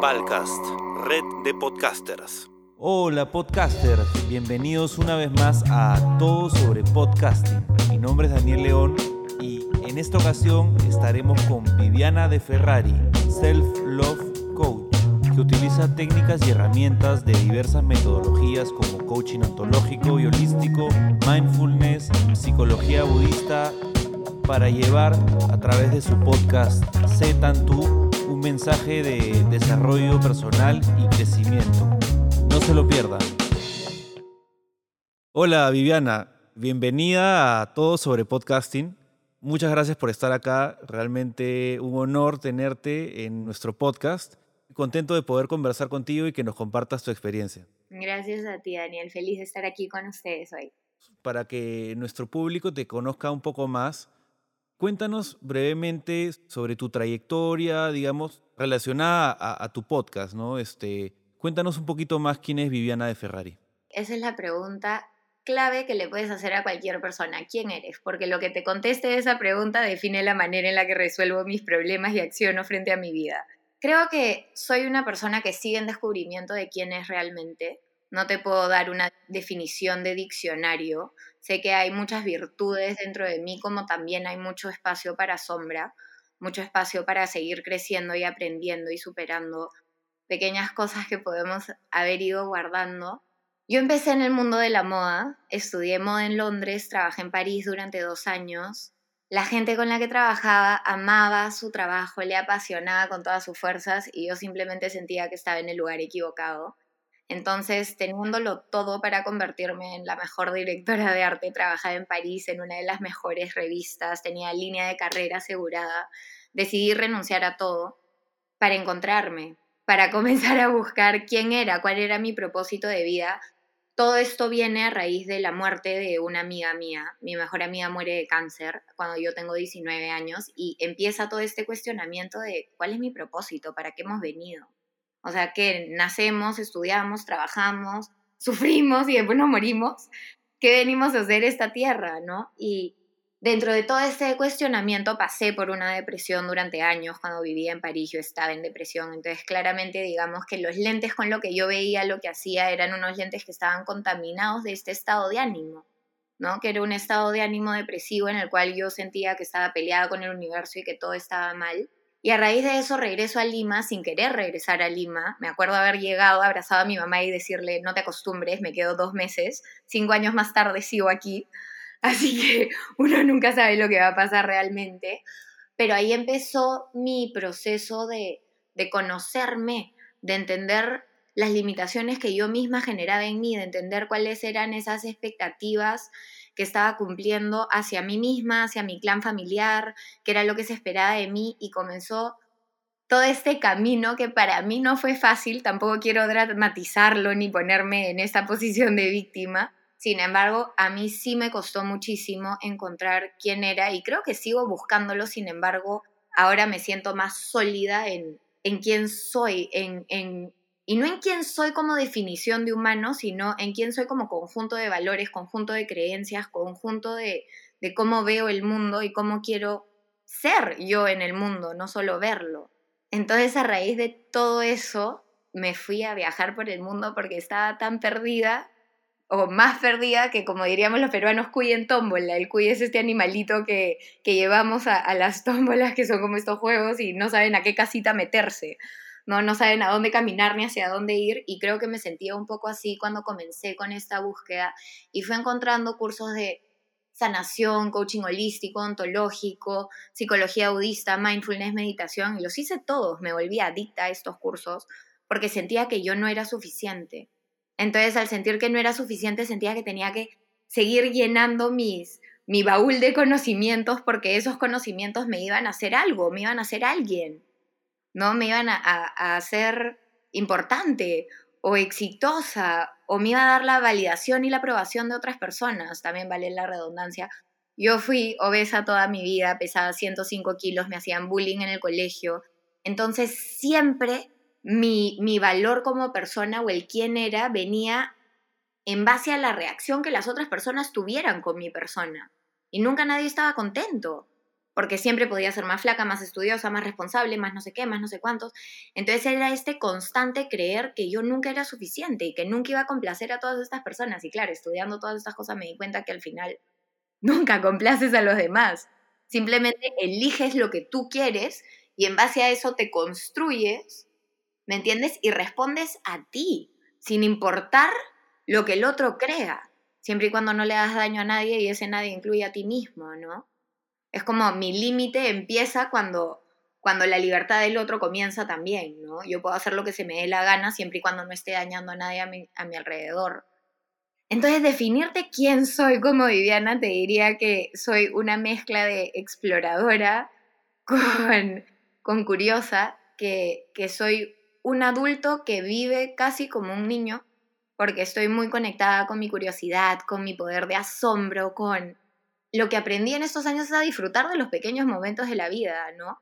Palcast, red de podcasters. Hola podcasters, bienvenidos una vez más a Todo sobre Podcasting. Mi nombre es Daniel León y en esta ocasión estaremos con Viviana de Ferrari, Self Love Coach, que utiliza técnicas y herramientas de diversas metodologías como coaching ontológico y holístico, mindfulness, psicología budista para llevar a través de su podcast Sé Tan Tú un mensaje de desarrollo personal y crecimiento. No se lo pierdan. Hola Viviana, bienvenida a Todo sobre Podcasting. Muchas gracias por estar acá, realmente un honor tenerte en nuestro podcast. Contento de poder conversar contigo y que nos compartas tu experiencia. Gracias a ti, Daniel. Feliz de estar aquí con ustedes hoy. Para que nuestro público te conozca un poco más, Cuéntanos brevemente sobre tu trayectoria, digamos, relacionada a, tu podcast, ¿no? Este, cuéntanos un poquito más quién es Viviana de Ferrari. Esa es la pregunta clave que le puedes hacer a cualquier persona. ¿Quién eres? Porque lo que te conteste esa pregunta define la manera en la que resuelvo mis problemas y acciono frente a mi vida. Creo que soy una persona que sigue en descubrimiento de quién es realmente. No te puedo dar una definición de diccionario, Sé que hay muchas virtudes dentro de mí, como también hay mucho espacio para sombra, mucho espacio para seguir creciendo y aprendiendo y superando pequeñas cosas que podemos haber ido guardando. Yo empecé en el mundo de la moda, estudié moda en Londres, trabajé en París durante dos años. La gente con la que trabajaba amaba su trabajo, le apasionaba con todas sus fuerzas y yo simplemente sentía que estaba en el lugar equivocado. Entonces, teniéndolo todo para convertirme en la mejor directora de arte, trabajaba en París en una de las mejores revistas, tenía línea de carrera asegurada, decidí renunciar a todo para encontrarme, para comenzar a buscar quién era, cuál era mi propósito de vida. Todo esto viene a raíz de la muerte de una amiga mía. Mi mejor amiga muere de cáncer cuando yo tengo 19 años y empieza todo este cuestionamiento de cuál es mi propósito, para qué hemos venido. O sea, que nacemos, estudiamos, trabajamos, sufrimos y después nos morimos. ¿Qué venimos a hacer esta tierra, no? Y dentro de todo este cuestionamiento pasé por una depresión durante años. Cuando vivía en París yo estaba en depresión. Entonces, claramente, digamos que los lentes con lo que yo veía, lo que hacía, eran unos lentes que estaban contaminados de este estado de ánimo. ¿no? que era un estado de ánimo depresivo en el cual yo sentía que estaba peleada con el universo y que todo estaba mal. Y a raíz de eso regreso a Lima sin querer regresar a Lima. Me acuerdo haber llegado, abrazado a mi mamá y decirle, no te acostumbres, me quedo dos meses. Cinco años más tarde sigo aquí. Así que uno nunca sabe lo que va a pasar realmente. Pero ahí empezó mi proceso de, de conocerme, de entender las limitaciones que yo misma generaba en mí, de entender cuáles eran esas expectativas que estaba cumpliendo hacia mí misma, hacia mi clan familiar, que era lo que se esperaba de mí y comenzó todo este camino que para mí no fue fácil, tampoco quiero dramatizarlo ni ponerme en esta posición de víctima. Sin embargo, a mí sí me costó muchísimo encontrar quién era y creo que sigo buscándolo, sin embargo, ahora me siento más sólida en, en quién soy, en, en y no en quién soy como definición de humano, sino en quién soy como conjunto de valores, conjunto de creencias, conjunto de, de cómo veo el mundo y cómo quiero ser yo en el mundo, no solo verlo. Entonces a raíz de todo eso me fui a viajar por el mundo porque estaba tan perdida o más perdida que como diríamos los peruanos cuy en tómbola. El cuy es este animalito que, que llevamos a, a, las tómbolas que son como estos juegos y no saben a qué casita meterse. ¿No? no saben a dónde caminar ni hacia dónde ir y creo que me sentía un poco así cuando comencé con esta búsqueda y fui encontrando cursos de sanación, coaching holístico, ontológico, psicología budista, mindfulness, meditación, y los hice todos, me volví adicta a estos cursos porque sentía que yo no era suficiente. Entonces, al sentir que no era suficiente, sentía que tenía que seguir llenando mis, mi baúl de conocimientos porque esos conocimientos me iban a hacer algo, me iban a hacer alguien. ¿No? Me iban a, a, hacer importante o exitosa o me iba a dar la validación y la aprobación de otras personas, también vale la redundancia. Yo fui obesa toda mi vida, pesaba 105 kilos, me hacían bullying en el colegio, entonces siempre mi, mi valor como persona o el quién era venía en base a la reacción que las otras personas tuvieran con mi persona. Y nunca nadie estaba contento porque siempre podía ser más flaca, más estudiosa, más responsable, más no sé qué, más no sé cuántos. Entonces era este constante creer que yo nunca era suficiente y que nunca iba a complacer a todas estas personas. Y claro, estudiando todas estas cosas me di cuenta que al final nunca complaces a los demás. Simplemente eliges lo que tú quieres y en base a eso te construyes, ¿me entiendes? Y respondes a ti, sin importar lo que el otro crea, siempre y cuando no le das daño a nadie y ese nadie incluye a ti mismo, ¿no? Es como mi límite empieza cuando, cuando la libertad del otro comienza también, ¿no? Yo puedo hacer lo que se me dé la gana siempre y cuando no esté dañando a nadie a mi, a mi alrededor. Entonces, definirte quién soy como Viviana, te diría que soy una mezcla de exploradora con, con curiosa, que, que soy un adulto que vive casi como un niño, porque estoy muy conectada con mi curiosidad, con mi poder de asombro, con, lo que aprendí en estos años es a disfrutar de los pequeños momentos de la vida, ¿no?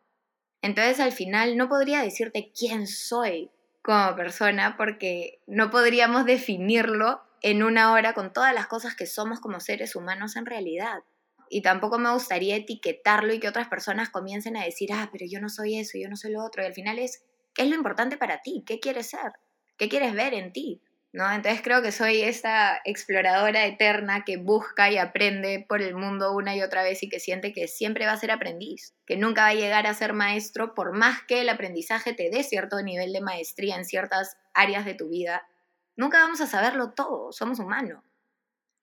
Entonces al final no podría decirte quién soy como persona porque no podríamos definirlo en una hora con todas las cosas que somos como seres humanos en realidad. Y tampoco me gustaría etiquetarlo y que otras personas comiencen a decir, ah, pero yo no soy eso, yo no soy lo otro. Y al final es, ¿qué es lo importante para ti? ¿Qué quieres ser? ¿Qué quieres ver en ti? Entonces creo que soy esta exploradora eterna que busca y aprende por el mundo una y otra vez y que siente que siempre va a ser aprendiz, que nunca va a llegar a ser maestro por más que el aprendizaje te dé cierto nivel de maestría en ciertas áreas de tu vida. Nunca vamos a saberlo todo, somos humanos.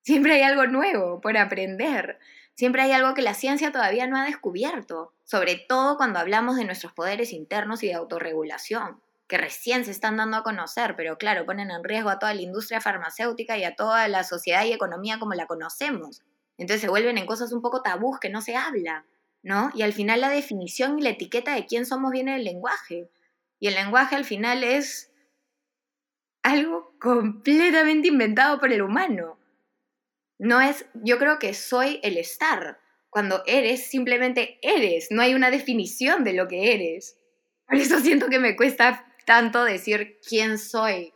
Siempre hay algo nuevo por aprender. Siempre hay algo que la ciencia todavía no ha descubierto, sobre todo cuando hablamos de nuestros poderes internos y de autorregulación que recién se están dando a conocer, pero claro, ponen en riesgo a toda la industria farmacéutica y a toda la sociedad y economía como la conocemos. Entonces se vuelven en cosas un poco tabús que no se habla, ¿no? Y al final la definición y la etiqueta de quién somos viene del lenguaje. Y el lenguaje al final es algo completamente inventado por el humano. No es, yo creo que soy el estar. Cuando eres, simplemente eres. No hay una definición de lo que eres. Por eso siento que me cuesta tanto decir quién soy,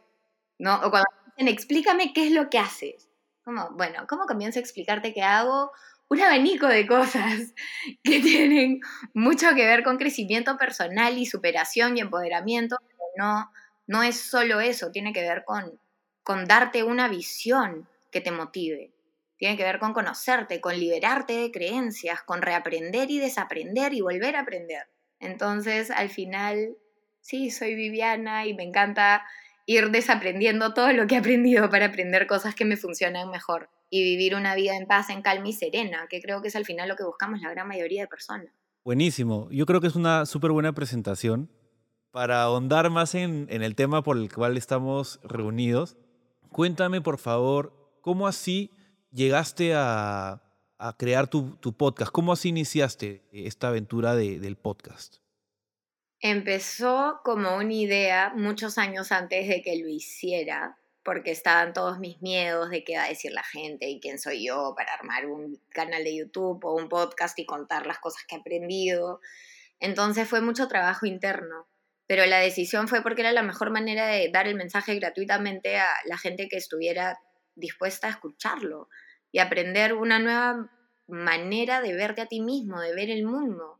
¿no? O cuando dicen, explícame qué es lo que haces. Como, bueno, ¿cómo comienzo a explicarte que hago? Un abanico de cosas que tienen mucho que ver con crecimiento personal y superación y empoderamiento, no, no es solo eso, tiene que ver con, con darte una visión que te motive. Tiene que ver con conocerte, con liberarte de creencias, con reaprender y desaprender y volver a aprender. Entonces, al final, sí, soy Viviana y me encanta ir desaprendiendo todo lo que he aprendido para aprender cosas que me funcionan mejor y vivir una vida en paz, en calma y serena, que creo que es al final lo que buscamos la gran mayoría de personas. Buenísimo, yo creo que es una súper buena presentación para ahondar más en, el tema por el cual estamos reunidos. Cuéntame, por favor, cómo así llegaste a, crear tu, podcast, cómo así iniciaste esta aventura del podcast. Empezó como una idea muchos años antes de que lo hiciera, porque estaban todos mis miedos de qué va a decir la gente y quién soy yo para armar un canal de YouTube o un podcast y contar las cosas que he aprendido. Entonces fue mucho trabajo interno, pero la decisión fue porque era la mejor manera de dar el mensaje gratuitamente a la gente que estuviera dispuesta a escucharlo y aprender una nueva manera de verte a ti mismo, de ver el mundo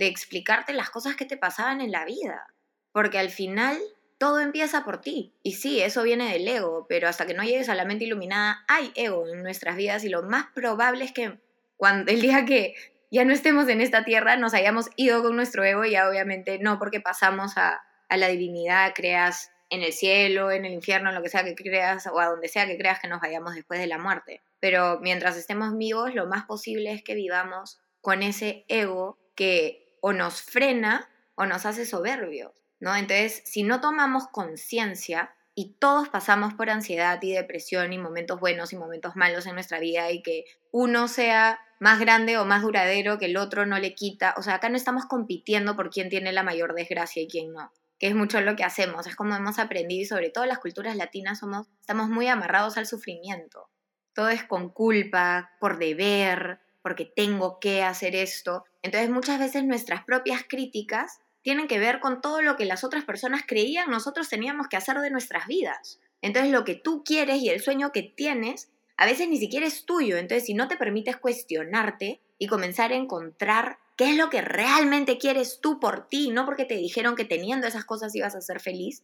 de explicarte las cosas que te pasaban en la vida. Porque al final todo empieza por ti. Y sí, eso viene del ego, pero hasta que no llegues a la mente iluminada, hay ego en nuestras vidas y lo más probable es que cuando el día que ya no estemos en esta tierra nos hayamos ido con nuestro ego y ya obviamente no porque pasamos a, a la divinidad, creas en el cielo, en el infierno, en lo que sea que creas o a donde sea que creas que nos vayamos después de la muerte. Pero mientras estemos vivos, lo más posible es que vivamos con ese ego que o nos frena o nos hace soberbios, ¿no? Entonces, si no tomamos conciencia y todos pasamos por ansiedad y depresión y momentos buenos y momentos malos en nuestra vida y que uno sea más grande o más duradero que el otro no le quita, o sea, acá no estamos compitiendo por quién tiene la mayor desgracia y quién no que es mucho lo que hacemos, es como hemos aprendido y sobre todo las culturas latinas somos, estamos muy amarrados al sufrimiento. Todo es con culpa, por deber, porque tengo que hacer esto. Entonces muchas veces nuestras propias críticas tienen que ver con todo lo que las otras personas creían nosotros teníamos que hacer de nuestras vidas. Entonces lo que tú quieres y el sueño que tienes a veces ni siquiera es tuyo. Entonces si no te permites cuestionarte y comenzar a encontrar qué es lo que realmente quieres tú por ti, no porque te dijeron que teniendo esas cosas ibas a ser feliz,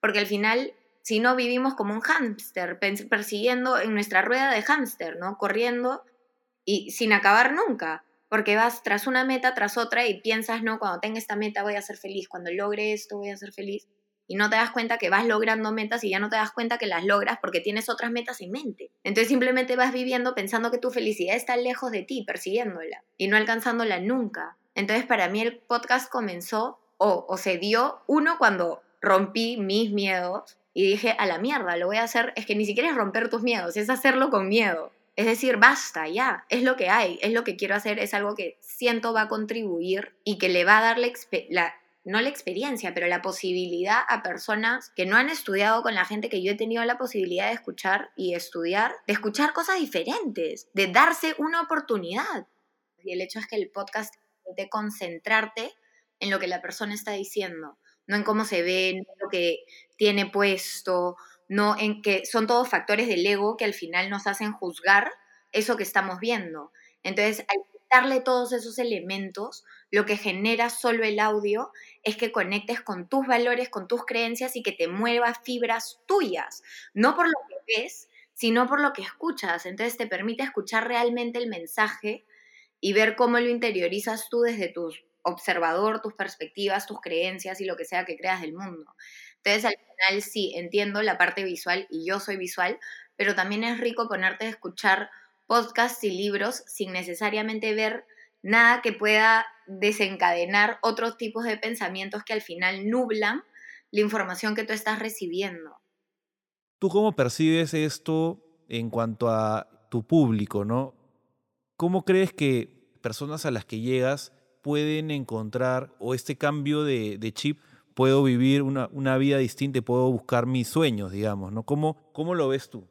porque al final, si no vivimos como un hámster, persiguiendo en nuestra rueda de hámster, ¿no? Corriendo y sin acabar nunca, porque vas tras una meta, tras otra y piensas, no, cuando tenga esta meta voy a ser feliz, cuando logre esto voy a ser feliz y no te das cuenta que vas logrando metas y ya no te das cuenta que las logras porque tienes otras metas en mente. Entonces simplemente vas viviendo pensando que tu felicidad está lejos de ti, persiguiéndola y no alcanzándola nunca. Entonces para mí el podcast comenzó o, o se dio, uno, cuando rompí mis miedos y dije, a la mierda, lo voy a hacer, es que ni siquiera es romper tus miedos, es hacerlo con miedo. Es decir, basta, ya, es lo que hay, es lo que quiero hacer, es algo que siento va a contribuir y que le va a dar la, la no la experiencia, pero la posibilidad a personas que no han estudiado con la gente que yo he tenido la posibilidad de escuchar y estudiar, de escuchar cosas diferentes, de darse una oportunidad. Y el hecho es que el podcast te concentrarte en lo que la persona está diciendo, no en cómo se ve, en lo que tiene puesto, no en que son todos factores del ego que al final nos hacen juzgar eso que estamos viendo. Entonces, al quitarle todos esos elementos, lo que genera solo el audio es que conectes con tus valores, con tus creencias y que te muevas fibras tuyas, no por lo que ves, sino por lo que escuchas. Entonces te permite escuchar realmente el mensaje y ver cómo lo interiorizas tú desde tu observador, tus perspectivas, tus creencias y lo que sea que creas del mundo. Entonces al final sí, entiendo la parte visual y yo soy visual, pero también es rico ponerte a escuchar podcasts y libros sin necesariamente ver nada que pueda desencadenar otros tipos de pensamientos que al final nublan la información que tú estás recibiendo. ¿Tú cómo percibes esto en cuanto a tu público, no? ¿Cómo crees que personas a las que llegas pueden encontrar o este cambio de, chip, puedo vivir una, una, vida distinta y puedo buscar mis sueños, digamos, ¿no? ¿Cómo, ¿Cómo lo ves tú?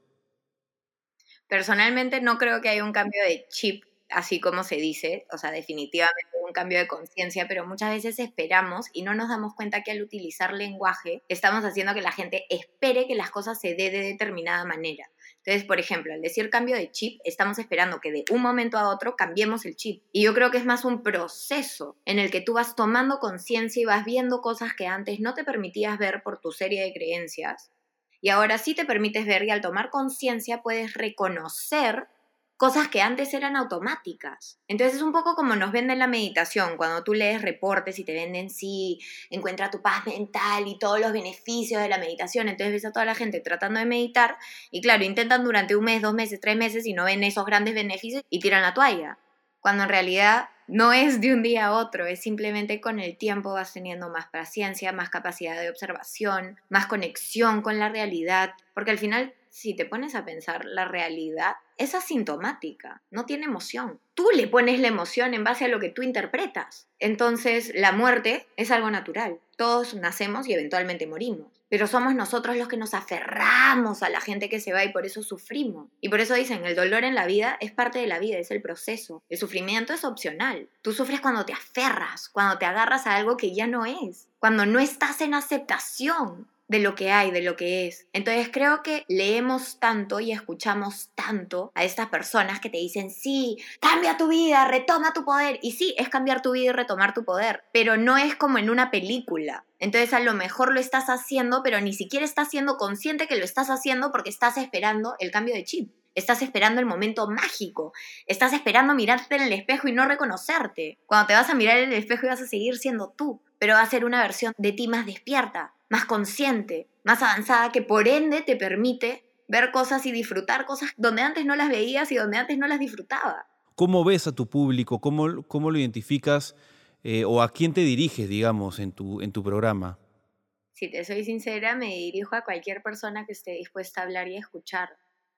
Personalmente no creo que haya un cambio de chip así como se dice, o sea, definitivamente un cambio de conciencia, pero muchas veces esperamos y no nos damos cuenta que al utilizar lenguaje estamos haciendo que la gente espere que las cosas se dé de determinada manera. Entonces, por ejemplo, al decir cambio de chip, estamos esperando que de un momento a otro cambiemos el chip. Y yo creo que es más un proceso en el que tú vas tomando conciencia y vas viendo cosas que antes no te permitías ver por tu serie de creencias. Y ahora sí te permites ver y al tomar conciencia puedes reconocer cosas que antes eran automáticas. Entonces es un poco como nos venden la meditación, cuando tú lees reportes y te venden, sí, encuentra tu paz mental y todos los beneficios de la meditación. Entonces ves a toda la gente tratando de meditar y claro, intentan durante un mes, dos meses, tres meses y no ven esos grandes beneficios y tiran la toalla. Cuando en realidad no es de un día a otro, es simplemente con el tiempo vas teniendo más paciencia, más capacidad de observación, más conexión con la realidad, porque al final si te pones a pensar, la realidad es asintomática, no tiene emoción. Tú le pones la emoción en base a lo que tú interpretas. Entonces, la muerte es algo natural. Todos nacemos y eventualmente morimos. Pero somos nosotros los que nos aferramos a la gente que se va y por eso sufrimos. Y por eso dicen, el dolor en la vida es parte de la vida, es el proceso. El sufrimiento es opcional. Tú sufres cuando te aferras, cuando te agarras a algo que ya no es, cuando no estás en aceptación de lo que hay, de lo que es. Entonces creo que leemos tanto y escuchamos tanto a estas personas que te dicen, sí, cambia tu vida, retoma tu poder. Y sí, es cambiar tu vida y retomar tu poder, pero no es como en una película. Entonces a lo mejor lo estás haciendo, pero ni siquiera estás siendo consciente que lo estás haciendo porque estás esperando el cambio de chip. Estás esperando el momento mágico. Estás esperando mirarte en el espejo y no reconocerte. Cuando te vas a mirar en el espejo y vas a seguir siendo tú, pero va a ser una versión de ti más despierta, más consciente, más avanzada, que por ende te permite ver cosas y disfrutar cosas donde antes no las veías y donde antes no las disfrutaba. ¿Cómo ves a tu público? ¿Cómo, cómo lo identificas eh, o a quién te diriges, digamos, en tu, en tu programa? Si te soy sincera, me dirijo a cualquier persona que esté dispuesta a hablar y a escuchar.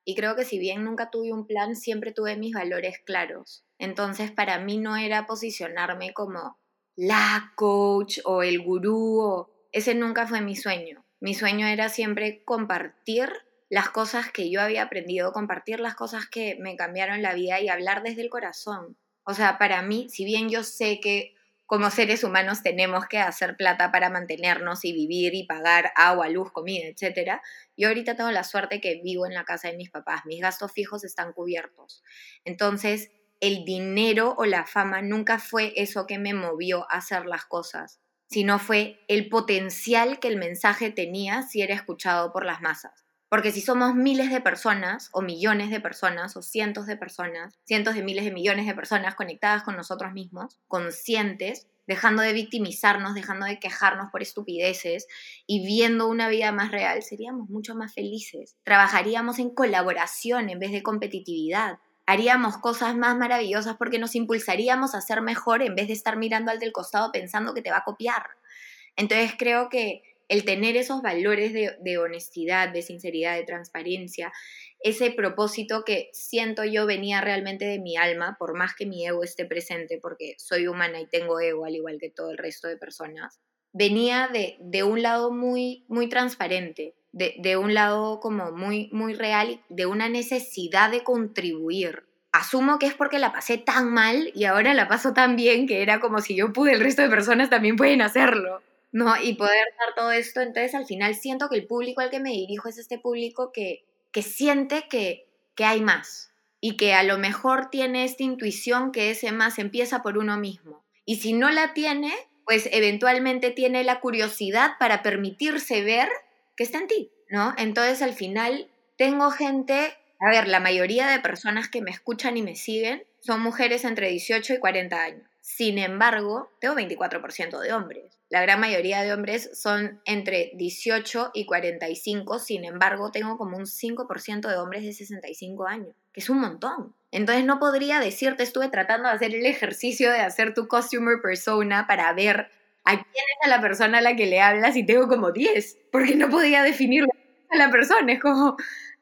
Y creo que si bien nunca tuve un plan, siempre tuve mis valores claros. Entonces para mí no era posicionarme como la coach o el gurú o ese nunca fue mi sueño. Mi sueño era siempre compartir las cosas que yo había aprendido, compartir las cosas que me cambiaron la vida y hablar desde el corazón. O sea, para mí, si bien yo sé que como seres humanos tenemos que hacer plata para mantenernos y vivir y pagar agua, luz, comida, etc. Yo ahorita tengo la suerte que vivo en la casa de mis papás, mis gastos fijos están cubiertos. Entonces, el dinero o la fama nunca fue eso que me movió a hacer las cosas, sino fue el potencial que el mensaje tenía si era escuchado por las masas. Porque si somos miles de personas, o millones de personas, o cientos de personas, cientos de miles de millones de personas conectadas con nosotros mismos, conscientes, dejando de victimizarnos, dejando de quejarnos por estupideces y viendo una vida más real, seríamos mucho más felices. Trabajaríamos en colaboración en vez de competitividad. Haríamos cosas más maravillosas porque nos impulsaríamos a ser mejor en vez de estar mirando al del costado pensando que te va a copiar. Entonces creo que el tener esos valores de, honestidad, de sinceridad, de transparencia, ese propósito que siento yo venía realmente de mi alma, por más que mi ego esté presente, porque soy humana y tengo ego al igual que todo el resto de personas, venía de, de un lado muy, muy transparente, de, de, un lado como muy, muy real, de una necesidad de contribuir. Asumo que es porque la pasé tan mal y ahora la paso tan bien que era como si yo pude, el resto de personas también pueden hacerlo. ¿no? Y poder dar todo esto, entonces al final siento que el público al que me dirijo es este público que, que siente que, que hay más y que a lo mejor tiene esta intuición que ese más empieza por uno mismo. Y si no la tiene, pues eventualmente tiene la curiosidad para permitirse ver que está en ti, ¿no? Entonces al final tengo gente, a ver, la mayoría de personas que me escuchan y me siguen son mujeres entre 18 y 40 años. Sin embargo, tengo 24% de hombres. La gran mayoría de hombres son entre 18 y 45, sin embargo, tengo como un 5% de hombres de 65 años, que es un montón. Entonces no podría decirte, estuve tratando de hacer el ejercicio de hacer tu customer persona para ver a quién es la persona a la que le hablas y tengo como 10, porque no podía definir a la persona, es como,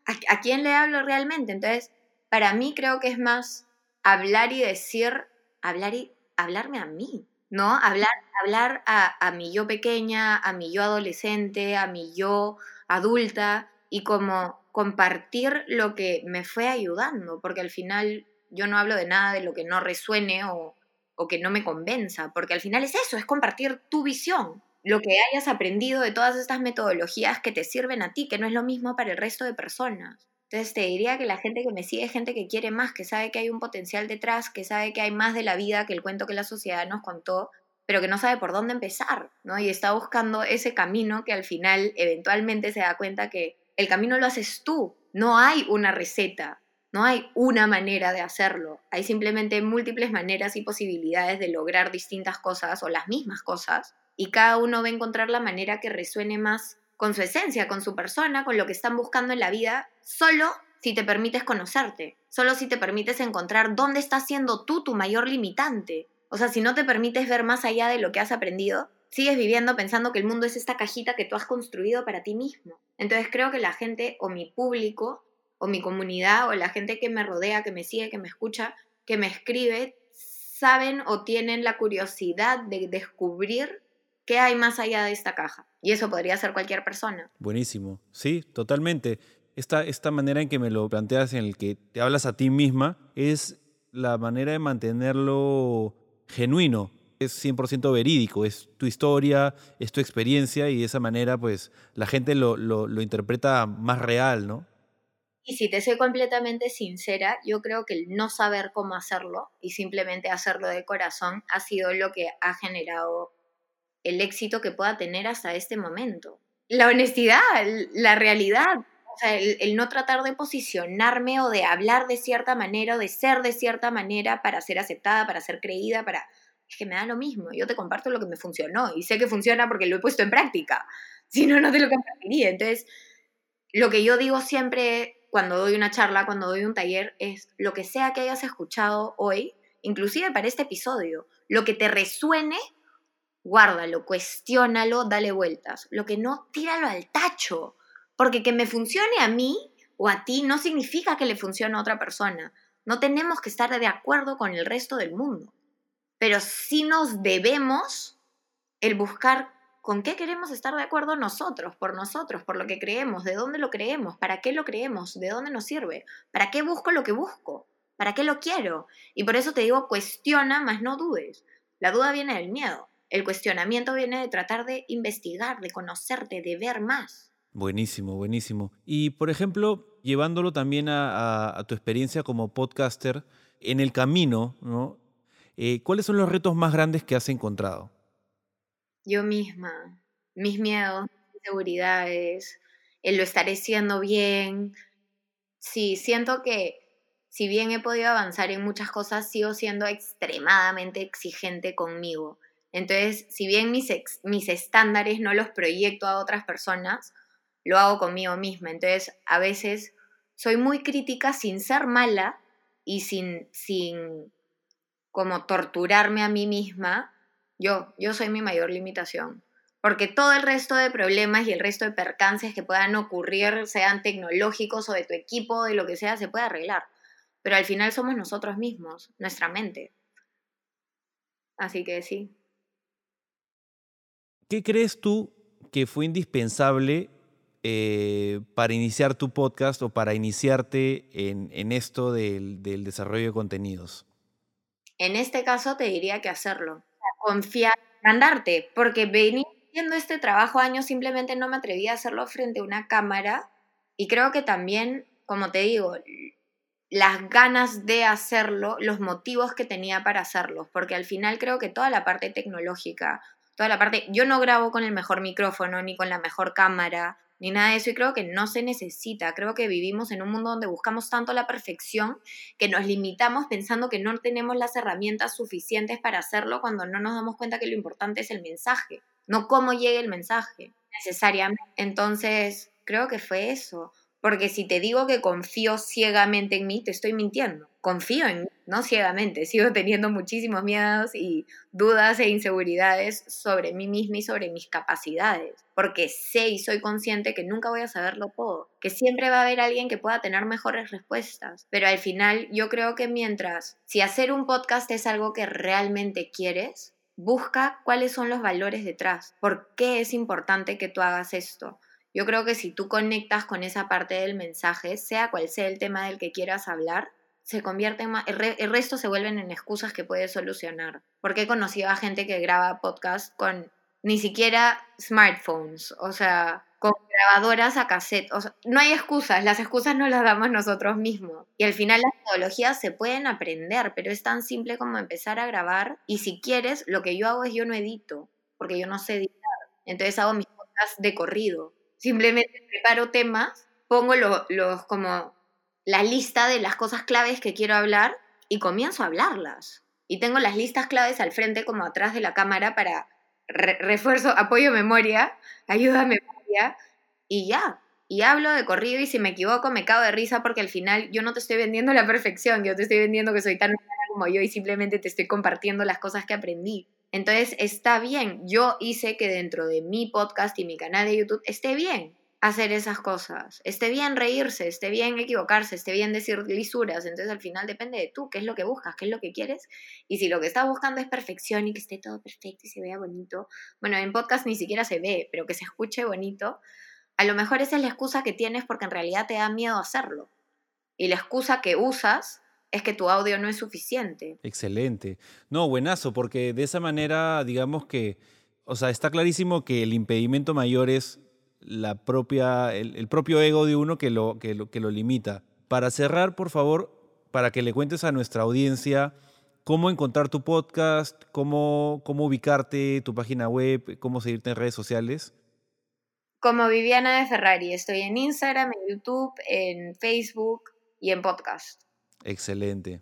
¿a, ¿a quién le hablo realmente? Entonces, para mí creo que es más hablar y decir, hablar y hablarme a mí, ¿no? Hablar, hablar a, a mi yo pequeña, a mi yo adolescente, a mi yo adulta y como compartir lo que me fue ayudando, porque al final yo no hablo de nada de lo que no resuene o, o que no me convenza, porque al final es eso, es compartir tu visión, lo que hayas aprendido de todas estas metodologías que te sirven a ti, que no es lo mismo para el resto de personas. Entonces te diría que la gente que me sigue es gente que quiere más, que sabe que hay un potencial detrás, que sabe que hay más de la vida que el cuento que la sociedad nos contó, pero que no sabe por dónde empezar, ¿no? Y está buscando ese camino que al final eventualmente se da cuenta que el camino lo haces tú, no hay una receta, no hay una manera de hacerlo, hay simplemente múltiples maneras y posibilidades de lograr distintas cosas o las mismas cosas, y cada uno va a encontrar la manera que resuene más con su esencia, con su persona, con lo que están buscando en la vida, solo si te permites conocerte, solo si te permites encontrar dónde está siendo tú tu mayor limitante. O sea, si no te permites ver más allá de lo que has aprendido, sigues viviendo pensando que el mundo es esta cajita que tú has construido para ti mismo. Entonces creo que la gente o mi público o mi comunidad o la gente que me rodea, que me sigue, que me escucha, que me escribe, saben o tienen la curiosidad de descubrir qué hay más allá de esta caja. Y eso podría ser cualquier persona. Buenísimo, sí, totalmente. Esta, esta manera en que me lo planteas, en el que te hablas a ti misma, es la manera de mantenerlo genuino. Es 100% verídico, es tu historia, es tu experiencia y de esa manera pues la gente lo, lo, lo interpreta más real, ¿no? Y si te soy completamente sincera, yo creo que el no saber cómo hacerlo y simplemente hacerlo de corazón ha sido lo que ha generado el éxito que pueda tener hasta este momento. La honestidad, la realidad, sea, el, no tratar de posicionarme o de hablar de cierta manera o de ser de cierta manera para ser aceptada, para ser creída, para... Es que me da lo mismo, yo te comparto lo que me funcionó y sé que funciona porque lo he puesto en práctica, si no, no te lo compartiría. Entonces, lo que yo digo siempre cuando doy una charla, cuando doy un taller, es lo que sea que hayas escuchado hoy, inclusive para este episodio, lo que te resuene guárdalo, cuestiónalo, dale vueltas. Lo que no, tíralo al tacho. Porque que me funcione a mí o a ti no significa que le funcione a otra persona. No tenemos que estar de acuerdo con el resto del mundo. Pero sí nos debemos el buscar con qué queremos estar de acuerdo nosotros, por nosotros, por lo que creemos, de dónde lo creemos, para qué lo creemos, de dónde nos sirve, para qué busco lo que busco, para qué lo quiero. Y por eso te digo, cuestiona, más no dudes. La duda viene del miedo. El cuestionamiento viene de tratar de investigar, de conocerte, de ver más. Buenísimo, buenísimo. Y por ejemplo, llevándolo también a, tu experiencia como podcaster, en el camino, ¿no? Eh, ¿cuáles son los retos más grandes que has encontrado? Yo misma, mis miedos, mis inseguridades, el lo estaré haciendo bien. Sí, siento que si bien he podido avanzar en muchas cosas, sigo siendo extremadamente exigente conmigo. Entonces, si bien mis, mis estándares no los proyecto a otras personas, lo hago conmigo misma. Entonces, a veces soy muy crítica sin ser mala y sin, sin como torturarme a mí misma. Yo, yo soy mi mayor limitación. Porque todo el resto de problemas y el resto de percances que puedan ocurrir, sean tecnológicos o de tu equipo, o de lo que sea, se puede arreglar. Pero al final somos nosotros mismos, nuestra mente. Así que sí. ¿Qué crees tú que fue indispensable eh, para iniciar tu podcast o para iniciarte en, esto del, desarrollo de contenidos? En este caso te diría que hacerlo. Confiar, mandarte, porque venir haciendo este trabajo años simplemente no me atreví a hacerlo frente a una cámara y creo que también, como te digo, las ganas de hacerlo, los motivos que tenía para hacerlo, porque al final creo que toda la parte tecnológica, toda la parte, yo no grabo con el mejor micrófono ni con la mejor cámara, ni nada de eso, y creo que no se necesita. Creo que vivimos en un mundo donde buscamos tanto la perfección que nos limitamos pensando que no tenemos las herramientas suficientes para hacerlo cuando no nos damos cuenta que lo importante es el mensaje, no cómo llegue el mensaje necesariamente. Entonces, creo que fue eso. Porque si te digo que confío ciegamente en mí, te estoy mintiendo. Confío en no ciegamente. Sigo teniendo muchísimos miedos y dudas e inseguridades sobre mí misma y sobre mis capacidades. Porque sé y soy consciente que nunca voy a saberlo todo. Que siempre va a haber alguien que pueda tener mejores respuestas. Pero al final yo creo que mientras, si hacer un podcast es algo que realmente quieres, busca cuáles son los valores detrás. ¿Por qué es importante que tú hagas esto? Yo creo que si tú conectas con esa parte del mensaje, sea cual sea el tema del que quieras hablar, se convierte en más, el, resto se vuelven en excusas que puedes solucionar. Porque he conocido a gente que graba podcast con ni siquiera smartphones, o sea, con grabadoras a cassette. O sea, no hay excusas, las excusas no las damos nosotros mismos. Y al final las metodologías se pueden aprender, pero es tan simple como empezar a grabar. Y si quieres, lo que yo hago es yo no edito, porque yo no sé editar. Entonces hago mis podcasts de corrido. Simplemente preparo temas, pongo los como la lista de las cosas claves que quiero hablar y comienzo a hablarlas. Y tengo las listas claves al frente como atrás de la cámara para refuerzo, apoyo memoria, ayuda memoria y ya. Y hablo de corrido y si me equivoco me cago de risa porque al final yo no te estoy vendiendo la perfección, yo te estoy vendiendo que soy tan como yo y simplemente te estoy compartiendo las cosas que aprendí. Entonces está bien, yo hice que dentro de mi podcast y mi canal de YouTube esté bien hacer esas cosas, esté bien reírse, esté bien equivocarse, esté bien decir lisuras, entonces al final depende de tú, qué es lo que buscas, qué es lo que quieres, y si lo que estás buscando es perfección y que esté todo perfecto y se vea bonito, bueno, en podcast ni siquiera se ve, pero que se escuche bonito, a lo mejor esa es la excusa que tienes porque en realidad te da miedo hacerlo, y la excusa que usas es que tu audio no es suficiente. Excelente. No, buenazo, porque de esa manera, digamos que, o sea, está clarísimo que el impedimento mayor es la propia, el, propio ego de uno que lo, que, lo, que lo limita. Para cerrar, por favor, para que le cuentes a nuestra audiencia cómo encontrar tu podcast, cómo, cómo ubicarte, tu página web, cómo seguirte en redes sociales. Como Viviana de Ferrari, estoy en Instagram, en YouTube, en Facebook y en podcast. Excelente.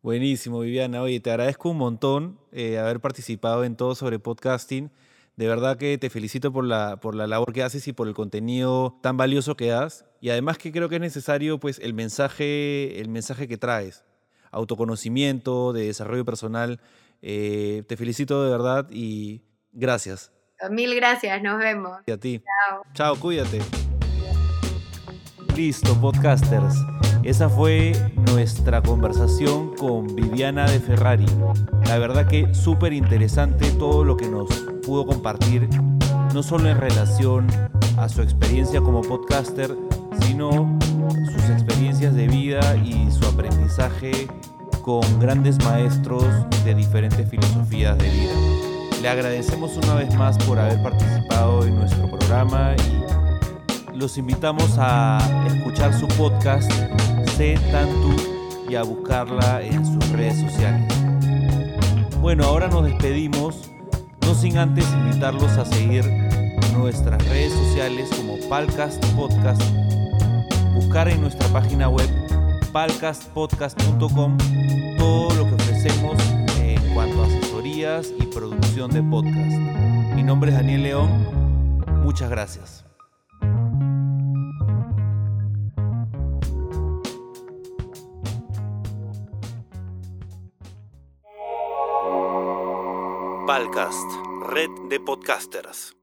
Buenísimo, Viviana. Oye, te agradezco un montón eh, haber participado en todo sobre podcasting. De verdad que te felicito por la, por la labor que haces y por el contenido tan valioso que das. Y además que creo que es necesario pues, el, mensaje, el mensaje que traes. Autoconocimiento, de desarrollo personal. Eh, te felicito de verdad y gracias. Mil gracias, nos vemos. Y a ti. Chao. Chao, cuídate. Listo, podcasters. Esa fue nuestra conversación con Viviana de Ferrari. La verdad que súper interesante todo lo que nos pudo compartir, no solo en relación a su experiencia como podcaster, sino sus experiencias de vida y su aprendizaje con grandes maestros de diferentes filosofías de vida. Le agradecemos una vez más por haber participado en nuestro programa y los invitamos a escuchar su podcast Tantu y a buscarla en sus redes sociales. Bueno, ahora nos despedimos, no sin antes invitarlos a seguir nuestras redes sociales como Palcast Podcast, buscar en nuestra página web palcastpodcast.com todo lo que ofrecemos en cuanto a asesorías y producción de podcast. Mi nombre es Daniel León, muchas gracias. Palcast, red de podcasters.